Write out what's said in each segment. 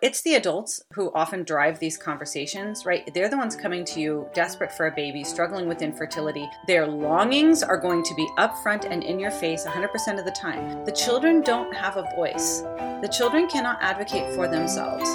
It's the adults who often drive these conversations, right? They're the ones coming to you desperate for a baby, struggling with infertility. Their longings are going to be upfront and in your face 100% of the time. The children don't have a voice. The children cannot advocate for themselves.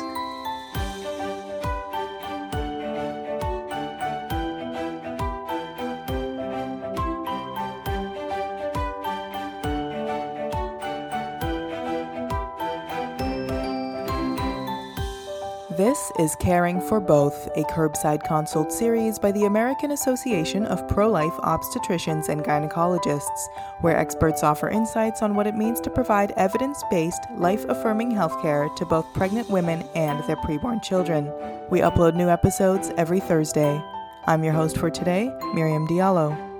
Is Caring for Both, a curbside consult series by the American Association of Pro Life Obstetricians and Gynecologists, where experts offer insights on what it means to provide evidence based, life affirming healthcare to both pregnant women and their preborn children. We upload new episodes every Thursday. I'm your host for today, Miriam Diallo.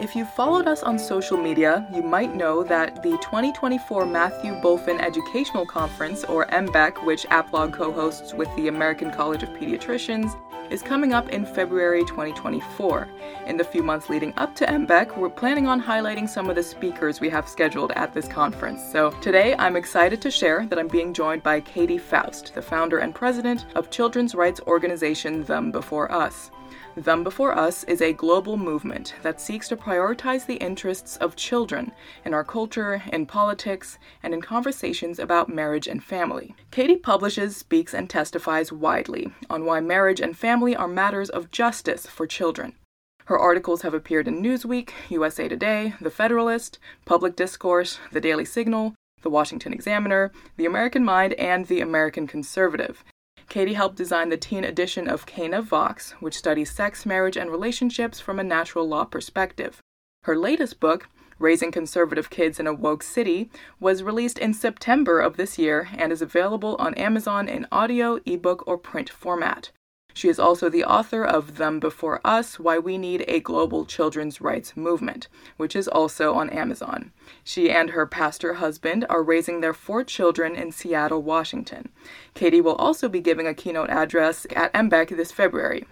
If you followed us on social media, you might know that the 2024 Matthew Bulfin Educational Conference, or MBEC, which APLOG co hosts with the American College of Pediatricians, is coming up in February 2024. In the few months leading up to MBEC, we're planning on highlighting some of the speakers we have scheduled at this conference. So today, I'm excited to share that I'm being joined by Katy Faust, the founder and president of children's rights organization Them Before Us. Them Before Us is a global movement that seeks to prioritize the interests of children in our culture, in politics, and in conversations about marriage and family. Katy publishes, speaks, and testifies widely on why marriage and family are matters of justice for children. Her articles have appeared in Newsweek, USA Today, The Federalist, Public Discourse, The Daily Signal, The Washington Examiner, The American Mind, and The American Conservative, Katy helped design the teen edition of CanaVox, which studies sex, marriage, and relationships from a natural law perspective. Her latest book, Raising Conservative Kids in a Woke City, was released in September of this year and is available on Amazon in audio, ebook, or print format. She is also the author of Them Before Us Why We Need a Global Children's Rights Movement, which is also on Amazon. She and her pastor husband are raising their four children in Seattle, Washington. Katy will also be giving a keynote address at MBEC this February.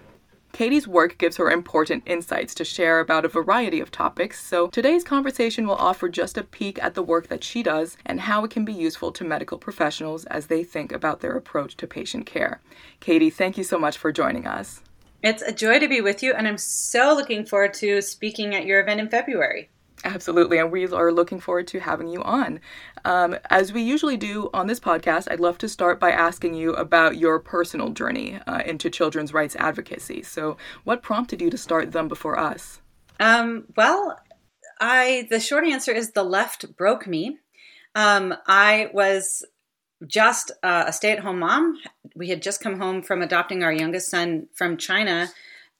Katy's work gives her important insights to share about a variety of topics, so today's conversation will offer just a peek at the work that she does and how it can be useful to medical professionals as they think about their approach to patient care. Katy, thank you so much for joining us. It's a joy to be with you, and I'm so looking forward to speaking at your event in February. Absolutely, and we are looking forward to having you on. Um, as we usually do on this podcast, I'd love to start by asking you about your personal journey uh, into children's rights advocacy. So, what prompted you to start Them Before Us? Um, well, I the short answer is the left broke me. Um, I was just uh, a stay-at-home mom. We had just come home from adopting our youngest son from China,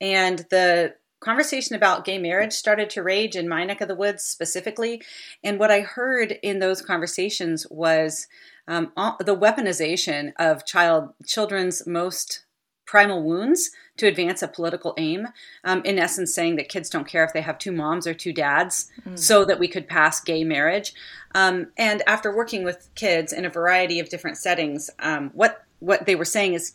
and the conversation about gay marriage started to rage in my neck of the woods specifically. And what I heard in those conversations was um, the weaponization of child children's most primal wounds to advance a political aim. Um, in essence, saying that kids don't care if they have two moms or two dads, mm. so that we could pass gay marriage. Um, and after working with kids in a variety of different settings, um, what what they were saying is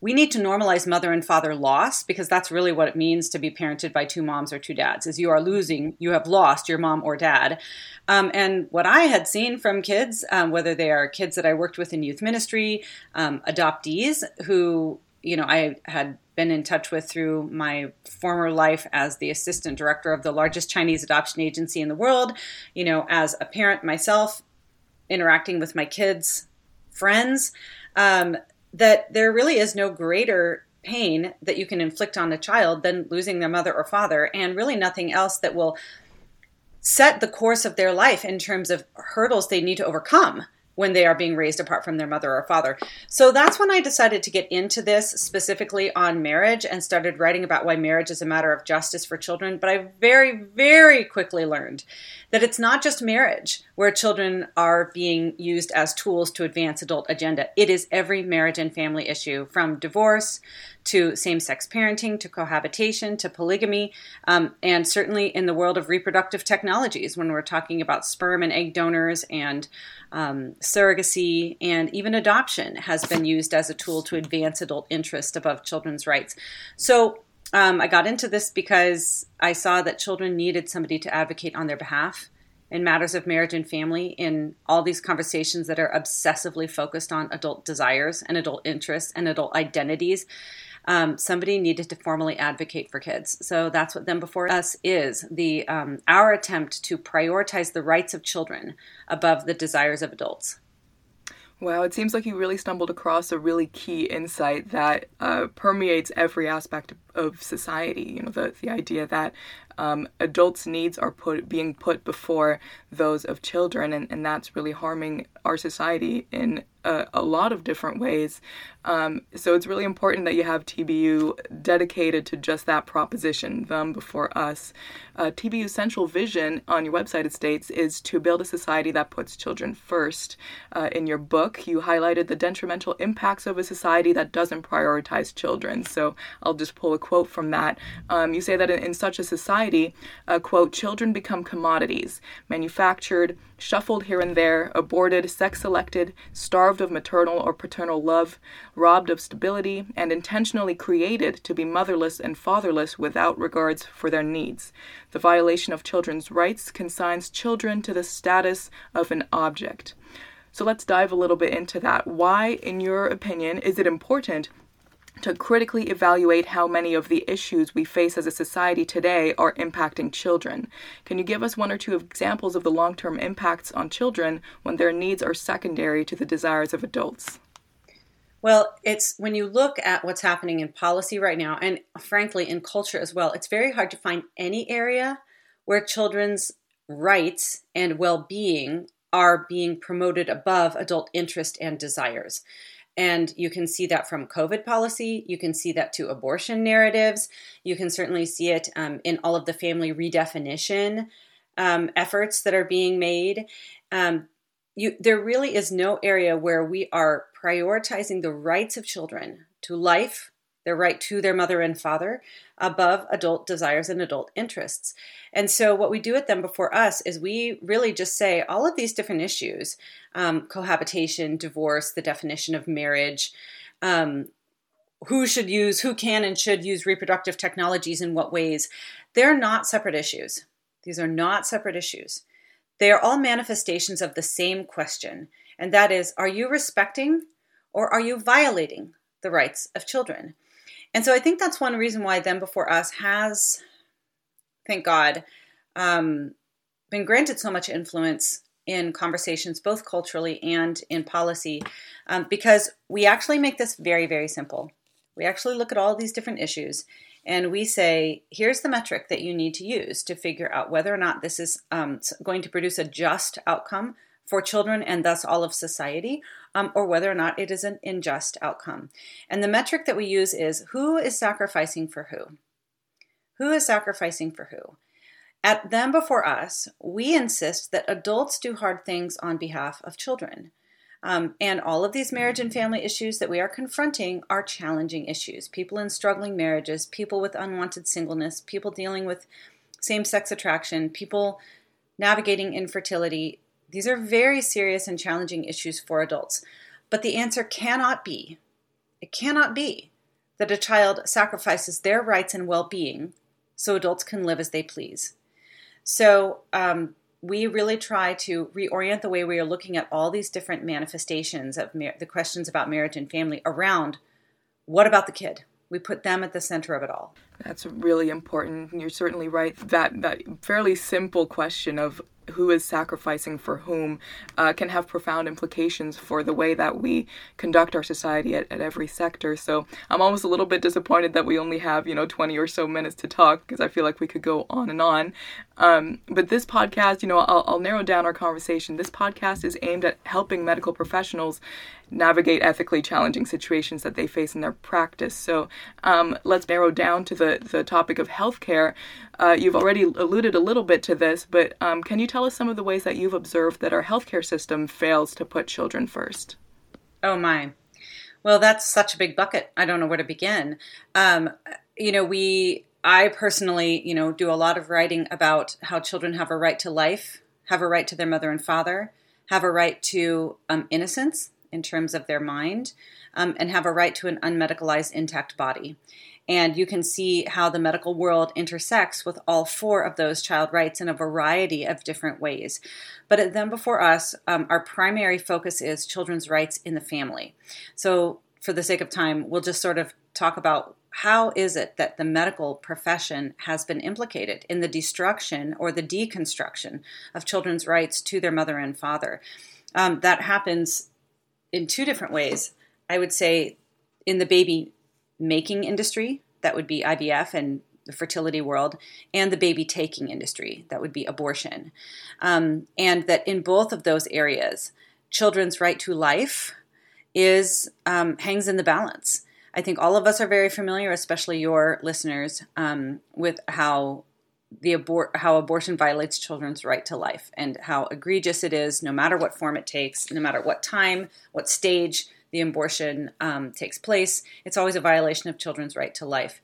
we need to normalize mother and father loss because that's really what it means to be parented by two moms or two dads is you are losing you have lost your mom or dad. Um, and what i had seen from kids um, whether they are kids that i worked with in youth ministry um, adoptees who you know i had been in touch with through my former life as the assistant director of the largest chinese adoption agency in the world you know as a parent myself interacting with my kids friends um, that there really is no greater pain that you can inflict on a child than losing their mother or father, and really nothing else that will set the course of their life in terms of hurdles they need to overcome when they are being raised apart from their mother or father. So that's when I decided to get into this specifically on marriage and started writing about why marriage is a matter of justice for children. But I very, very quickly learned that it's not just marriage where children are being used as tools to advance adult agenda. It is every marriage and family issue from divorce to same sex parenting to cohabitation to polygamy, um, and certainly in the world of reproductive technologies when we're talking about sperm and egg donors and um, surrogacy and even adoption has been used as a tool to advance adult interest above children's rights. So um, I got into this because I saw that children needed somebody to advocate on their behalf in matters of marriage and family in all these conversations that are obsessively focused on adult desires and adult interests and adult identities. Um, somebody needed to formally advocate for kids. So that's what Them Before Us is the um, our attempt to prioritize the rights of children above the desires of adults. Wow, it seems like you really stumbled across a really key insight that uh, permeates every aspect of society. You know, the, the idea that um, adults' needs are put being put before those of children, and, and that's really harming our society in a, a lot of different ways. Um, so it's really important that you have TBU dedicated to just that proposition, them before us. Uh, TBU's central vision on your website, it states, is to build a society that puts children first. Uh, in your book, you highlighted the detrimental impacts of a society that doesn't prioritize children. So I'll just pull a quote from that. Um, you say that in, in such a society, uh, quote, children become commodities, manufactured, shuffled here and there, aborted, sex selected, starved of maternal or paternal love, robbed of stability, and intentionally created to be motherless and fatherless without regards for their needs. The violation of children's rights consigns children to the status of an object. So let's dive a little bit into that. Why, in your opinion, is it important to critically evaluate how many of the issues we face as a society today are impacting children. Can you give us one or two examples of the long term impacts on children when their needs are secondary to the desires of adults? Well, it's when you look at what's happening in policy right now, and frankly in culture as well, it's very hard to find any area where children's rights and well being are being promoted above adult interest and desires. And you can see that from COVID policy. You can see that to abortion narratives. You can certainly see it um, in all of the family redefinition um, efforts that are being made. Um, you, there really is no area where we are prioritizing the rights of children to life, their right to their mother and father, above adult desires and adult interests. And so, what we do at Them Before Us is we really just say all of these different issues um, cohabitation, divorce, the definition of marriage. Um, who should use, who can and should use reproductive technologies in what ways? They're not separate issues. These are not separate issues. They are all manifestations of the same question, and that is are you respecting or are you violating the rights of children? And so I think that's one reason why Them Before Us has, thank God, um, been granted so much influence in conversations, both culturally and in policy, um, because we actually make this very, very simple. We actually look at all these different issues and we say, here's the metric that you need to use to figure out whether or not this is um, going to produce a just outcome for children and thus all of society, um, or whether or not it is an unjust outcome. And the metric that we use is who is sacrificing for who? Who is sacrificing for who? At Them Before Us, we insist that adults do hard things on behalf of children. Um, and all of these marriage and family issues that we are confronting are challenging issues. People in struggling marriages, people with unwanted singleness, people dealing with same sex attraction, people navigating infertility. These are very serious and challenging issues for adults. But the answer cannot be, it cannot be, that a child sacrifices their rights and well being so adults can live as they please. So, um, we really try to reorient the way we are looking at all these different manifestations of mar- the questions about marriage and family around what about the kid? We put them at the center of it all. That's really important. You're certainly right. That that fairly simple question of who is sacrificing for whom uh, can have profound implications for the way that we conduct our society at, at every sector. So I'm almost a little bit disappointed that we only have, you know, 20 or so minutes to talk because I feel like we could go on and on. Um, but this podcast, you know, I'll, I'll narrow down our conversation. This podcast is aimed at helping medical professionals navigate ethically challenging situations that they face in their practice. So um, let's narrow down to the, the topic of healthcare. Uh, you've already alluded a little bit to this, but um, can you tell us some of the ways that you've observed that our healthcare system fails to put children first? Oh, my. Well, that's such a big bucket. I don't know where to begin. Um, you know, we, I personally, you know, do a lot of writing about how children have a right to life, have a right to their mother and father, have a right to um, innocence, in terms of their mind um, and have a right to an unmedicalized, intact body. And you can see how the medical world intersects with all four of those child rights in a variety of different ways. But Them Before Us, um, our primary focus is children's rights in the family. So, for the sake of time, we'll just sort of talk about how is it that the medical profession has been implicated in the destruction or the deconstruction of children's rights to their mother and father? Um, that happens in two different ways. I would say in the baby making industry, that would be IVF and the fertility world, and the baby taking industry, that would be abortion. Um, and that in both of those areas, children's right to life is um, hangs in the balance. I think all of us are very familiar, especially your listeners, um, with how the abort how abortion violates children's right to life and how egregious it is, no matter what form it takes, no matter what time, what stage the abortion um, takes place. It's always a violation of children's right to life.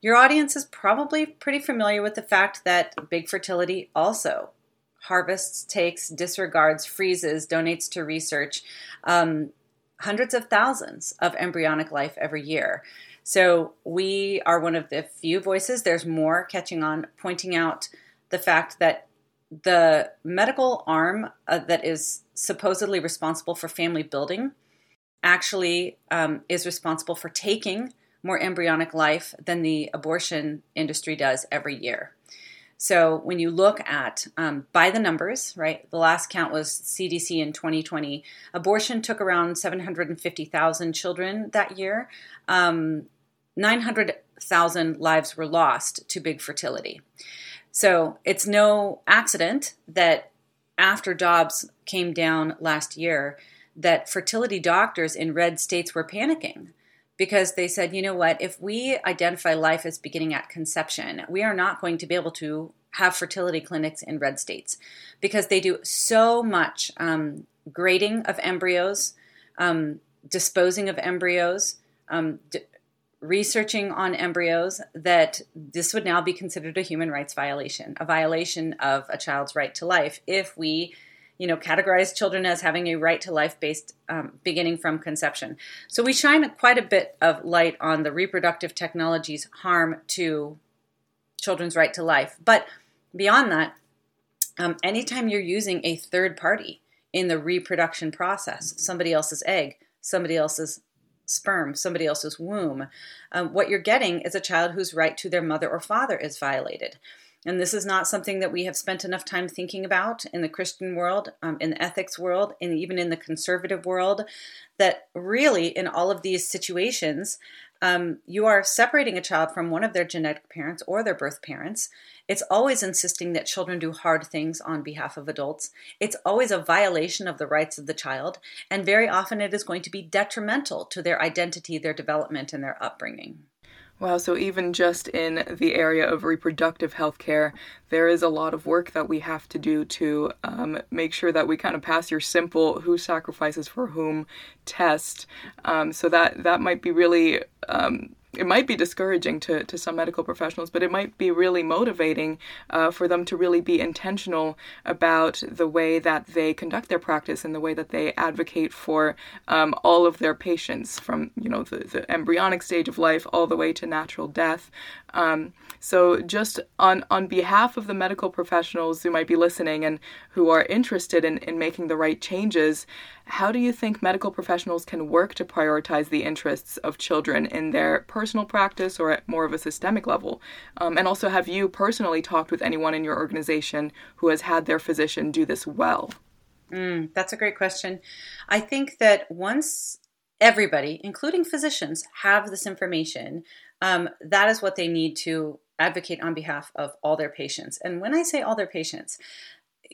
Your audience is probably pretty familiar with the fact that big fertility also harvests, takes, disregards, freezes, donates to research um, hundreds of thousands of embryonic life every year. So we are one of the few voices, there's more catching on, pointing out the fact that the medical arm uh, that is supposedly responsible for family building actually um, is responsible for taking more embryonic life than the abortion industry does every year. So when you look at um, by the numbers, right, the last count was CDC in 2020. Abortion took around 750,000 children that year. Um, 900,000 lives were lost to big fertility. So it's no accident that after Dobbs came down last year, that fertility doctors in red states were panicking because they said, you know what, if we identify life as beginning at conception, we are not going to be able to have fertility clinics in red states because they do so much um, grading of embryos, um, disposing of embryos, um, d- researching on embryos that this would now be considered a human rights violation, a violation of a child's right to life if we you know, categorize children as having a right to life based um, beginning from conception. So we shine quite a bit of light on the reproductive technologies harm to children's right to life. But beyond that, um, anytime you're using a third party in the reproduction process, somebody else's egg, somebody else's sperm, somebody else's womb, um, what you're getting is a child whose right to their mother or father is violated. And this is not something that we have spent enough time thinking about in the Christian world, um, in the ethics world, and even in the conservative world. That really, in all of these situations, um, you are separating a child from one of their genetic parents or their birth parents. It's always insisting that children do hard things on behalf of adults. It's always a violation of the rights of the child, and very often it is going to be detrimental to their identity, their development, and their upbringing. Wow, so even just in the area of reproductive health care, there is a lot of work that we have to do to um, make sure that we kind of pass your simple who sacrifices for whom test. Um, so that, that might be really um, it might be discouraging to, to some medical professionals, but it might be really motivating uh, for them to really be intentional about the way that they conduct their practice and the way that they advocate for um, all of their patients from you know the, the embryonic stage of life all the way to natural death. Um, so just on on behalf of the medical professionals who might be listening and who are interested in, in making the right changes, how do you think medical professionals can work to prioritize the interests of children in their personal practice or at more of a systemic level? Um, and also, have you personally talked with anyone in your organization who has had their physician do this well? Mm, that's a great question. I think that once everybody, including physicians, have this information, um, that is what they need to advocate on behalf of all their patients. And when I say all their patients,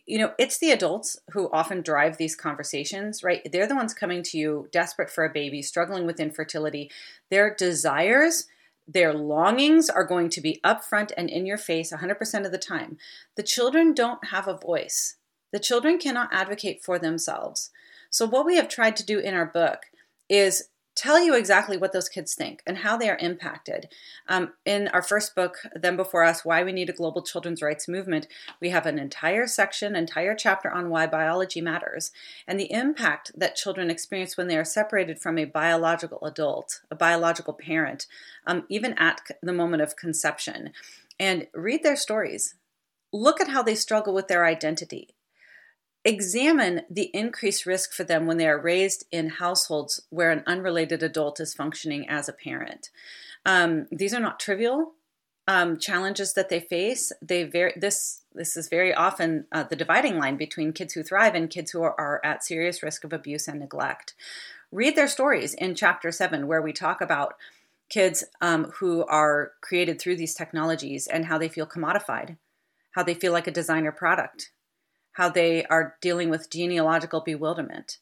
you know, it's the adults who often drive these conversations, right? They're the ones coming to you desperate for a baby, struggling with infertility. Their desires, their longings are going to be upfront and in your face 100% of the time. The children don't have a voice. The children cannot advocate for themselves. So, what we have tried to do in our book is tell you exactly what those kids think and how they are impacted. Um, in our first book, Them Before Us Why We Need a Global Children's Rights Movement, we have an entire section, entire chapter on why biology matters and the impact that children experience when they are separated from a biological adult, a biological parent, um, even at the moment of conception. And read their stories. Look at how they struggle with their identity Examine the increased risk for them when they are raised in households where an unrelated adult is functioning as a parent. Um, these are not trivial um, challenges that they face. They very this this is very often uh, the dividing line between kids who thrive and kids who are, are at serious risk of abuse and neglect. Read their stories in chapter seven, where we talk about kids um, who are created through these technologies and how they feel commodified, how they feel like a designer product, how they are dealing with genealogical bewilderment,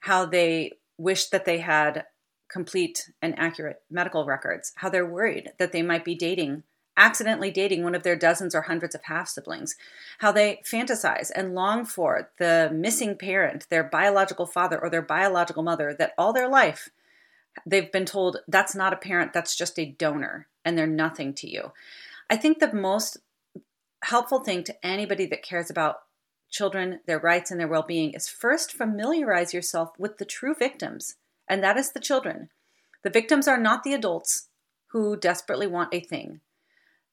how they wish that they had complete and accurate medical records, how they're worried that they might be dating, accidentally dating one of their dozens or hundreds of half siblings, how they fantasize and long for the missing parent, their biological father or their biological mother, that all their life they've been told that's not a parent, that's just a donor, and they're nothing to you. I think the most helpful thing to anybody that cares about children, their rights, and their well being is first familiarize yourself with the true victims, and that is the children. The victims are not the adults who desperately want a thing.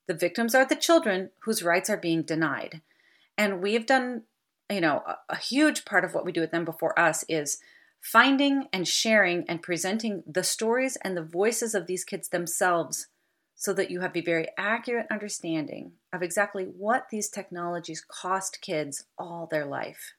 The victims are the children whose rights are being denied. And we have done, you know, a, a huge part of what we do with Them Before Us is finding and sharing and presenting the stories and the voices of these kids themselves so that you have a very accurate understanding of exactly what these technologies cost kids all their life.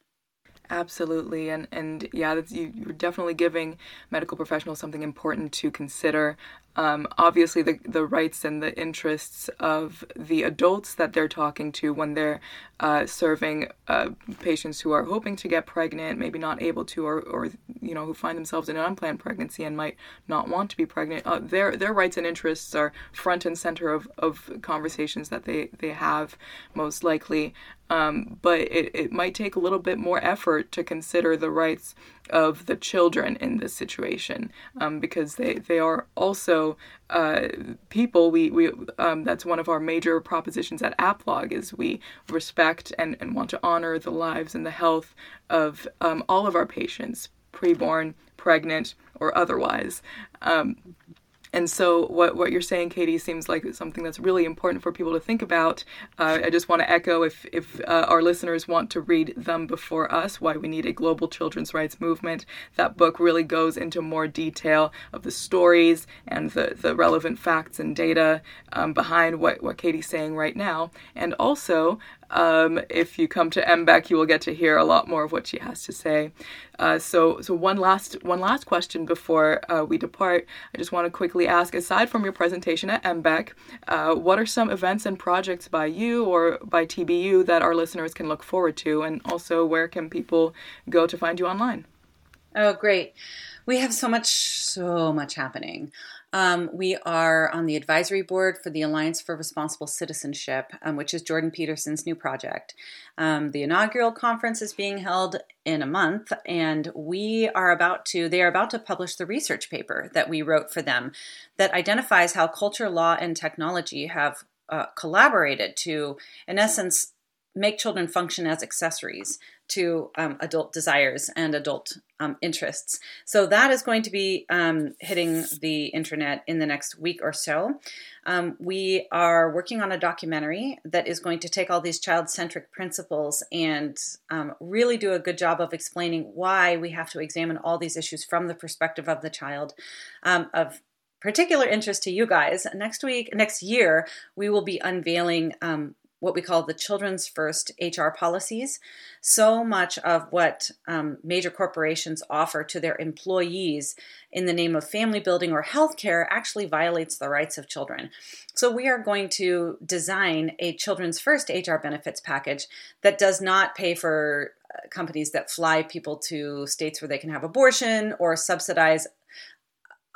Absolutely, and and yeah, you're definitely giving medical professionals something important to consider um, obviously the, the rights and the interests of the adults that they're talking to when they're uh, serving uh, patients who are hoping to get pregnant, maybe not able to, or, or you know who find themselves in an unplanned pregnancy and might not want to be pregnant. Uh, their their rights and interests are front and center of, of conversations that they, they have most likely. Um, but it, it might take a little bit more effort to consider the rights of the children in this situation um, because they, they are also uh, people. We, we um, that's one of our major propositions at APLOG is we respect and, and want to honor the lives and the health of um, all of our patients preborn pregnant or otherwise. Um, and so, what, what you're saying, Katy, seems like something that's really important for people to think about. Uh, I just want to echo if, if uh, our listeners want to read Them Before Us Why We Need a Global Children's Rights Movement, that book really goes into more detail of the stories and the, the relevant facts and data um, behind what, what Katy's saying right now. And also, um, if you come to MBEC, you will get to hear a lot more of what she has to say. Uh, so, so one last one last question before uh, we depart. I just want to quickly ask: aside from your presentation at MBEC, uh, what are some events and projects by you or by TBU that our listeners can look forward to, and also where can people go to find you online? Oh, great! We have so much, so much happening. Um, we are on the advisory board for the Alliance for Responsible Citizenship, um, which is Jordan Peterson's new project. Um, the inaugural conference is being held in a month, and we are about to, they are about to publish the research paper that we wrote for them that identifies how culture, law, and technology have uh, collaborated to, in essence, make children function as accessories to um, adult desires and adult um, interests. So that is going to be um, hitting the internet in the next week or so. Um, we are working on a documentary that is going to take all these child centric principles and um, really do a good job of explaining why we have to examine all these issues from the perspective of the child, um, of particular interest to you guys. Next week, next year, we will be unveiling um, what we call the children's first HR policies. So much of what um, major corporations offer to their employees in the name of family building or healthcare actually violates the rights of children. So we are going to design a children's first HR benefits package that does not pay for uh, companies that fly people to states where they can have abortion or subsidize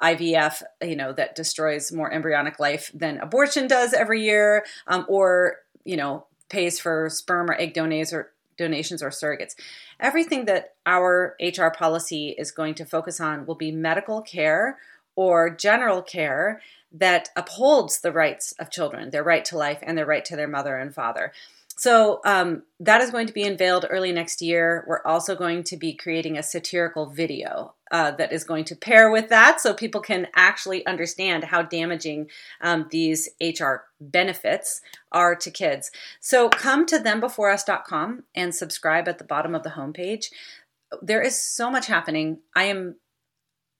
IVF, you know, that destroys more embryonic life than abortion does every year, um, or you know, pays for sperm or egg donors or donations or surrogates. Everything that our HR policy is going to focus on will be medical care or general care that upholds the rights of children, their right to life and their right to their mother and father. So um, that is going to be unveiled early next year. We're also going to be creating a satirical video uh, that is going to pair with that so people can actually understand how damaging um, these HR benefits are to kids. So come to thembeforeus.com and subscribe at the bottom of the homepage. There is so much happening. I am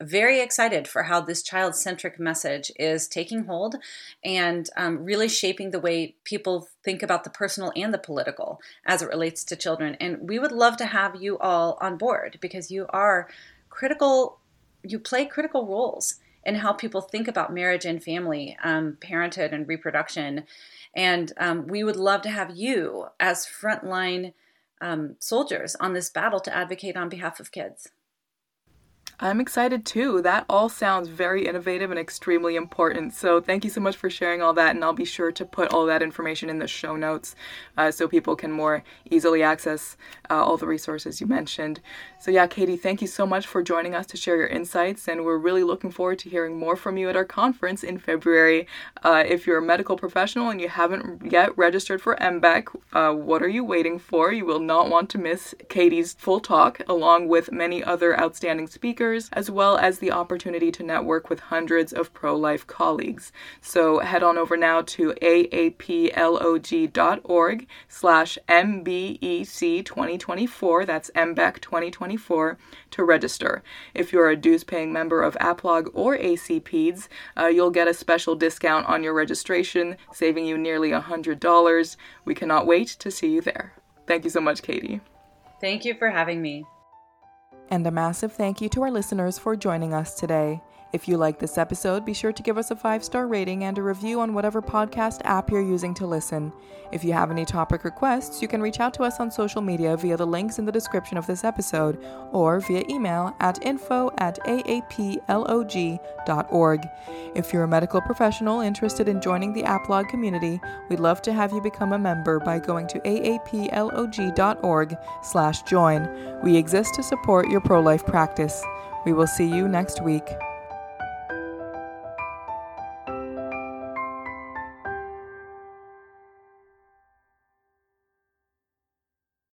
very excited for how this child centric message is taking hold and um, really shaping the way people think about the personal and the political as it relates to children. And we would love to have you all on board because you are critical, you play critical roles in how people think about marriage and family, um, parenthood and reproduction. And um, we would love to have you as frontline um, soldiers on this battle to advocate on behalf of kids. I'm excited too. That all sounds very innovative and extremely important. So, thank you so much for sharing all that. And I'll be sure to put all that information in the show notes uh, so people can more easily access uh, all the resources you mentioned. So, yeah, Katy, thank you so much for joining us to share your insights. And we're really looking forward to hearing more from you at our conference in February. Uh, if you're a medical professional and you haven't yet registered for MBEC, uh, what are you waiting for? You will not want to miss Katy's full talk, along with many other outstanding speakers, as well as the opportunity to network with hundreds of pro life colleagues. So, head on over now to aaplog.org slash MBEC 2024. That's MBEC 2024 2024 to register. If you're a dues paying member of APLOG or ACPEDS, uh, you'll get a special discount on your registration, saving you nearly $100. We cannot wait to see you there. Thank you so much, Katy. Thank you for having me. And a massive thank you to our listeners for joining us today. If you like this episode, be sure to give us a five star rating and a review on whatever podcast app you're using to listen. If you have any topic requests, you can reach out to us on social media via the links in the description of this episode or via email at info at aaplog.org. If you're a medical professional interested in joining the APLOG community, we'd love to have you become a member by going to aaplog.org slash join. We exist to support your pro-life practice. We will see you next week.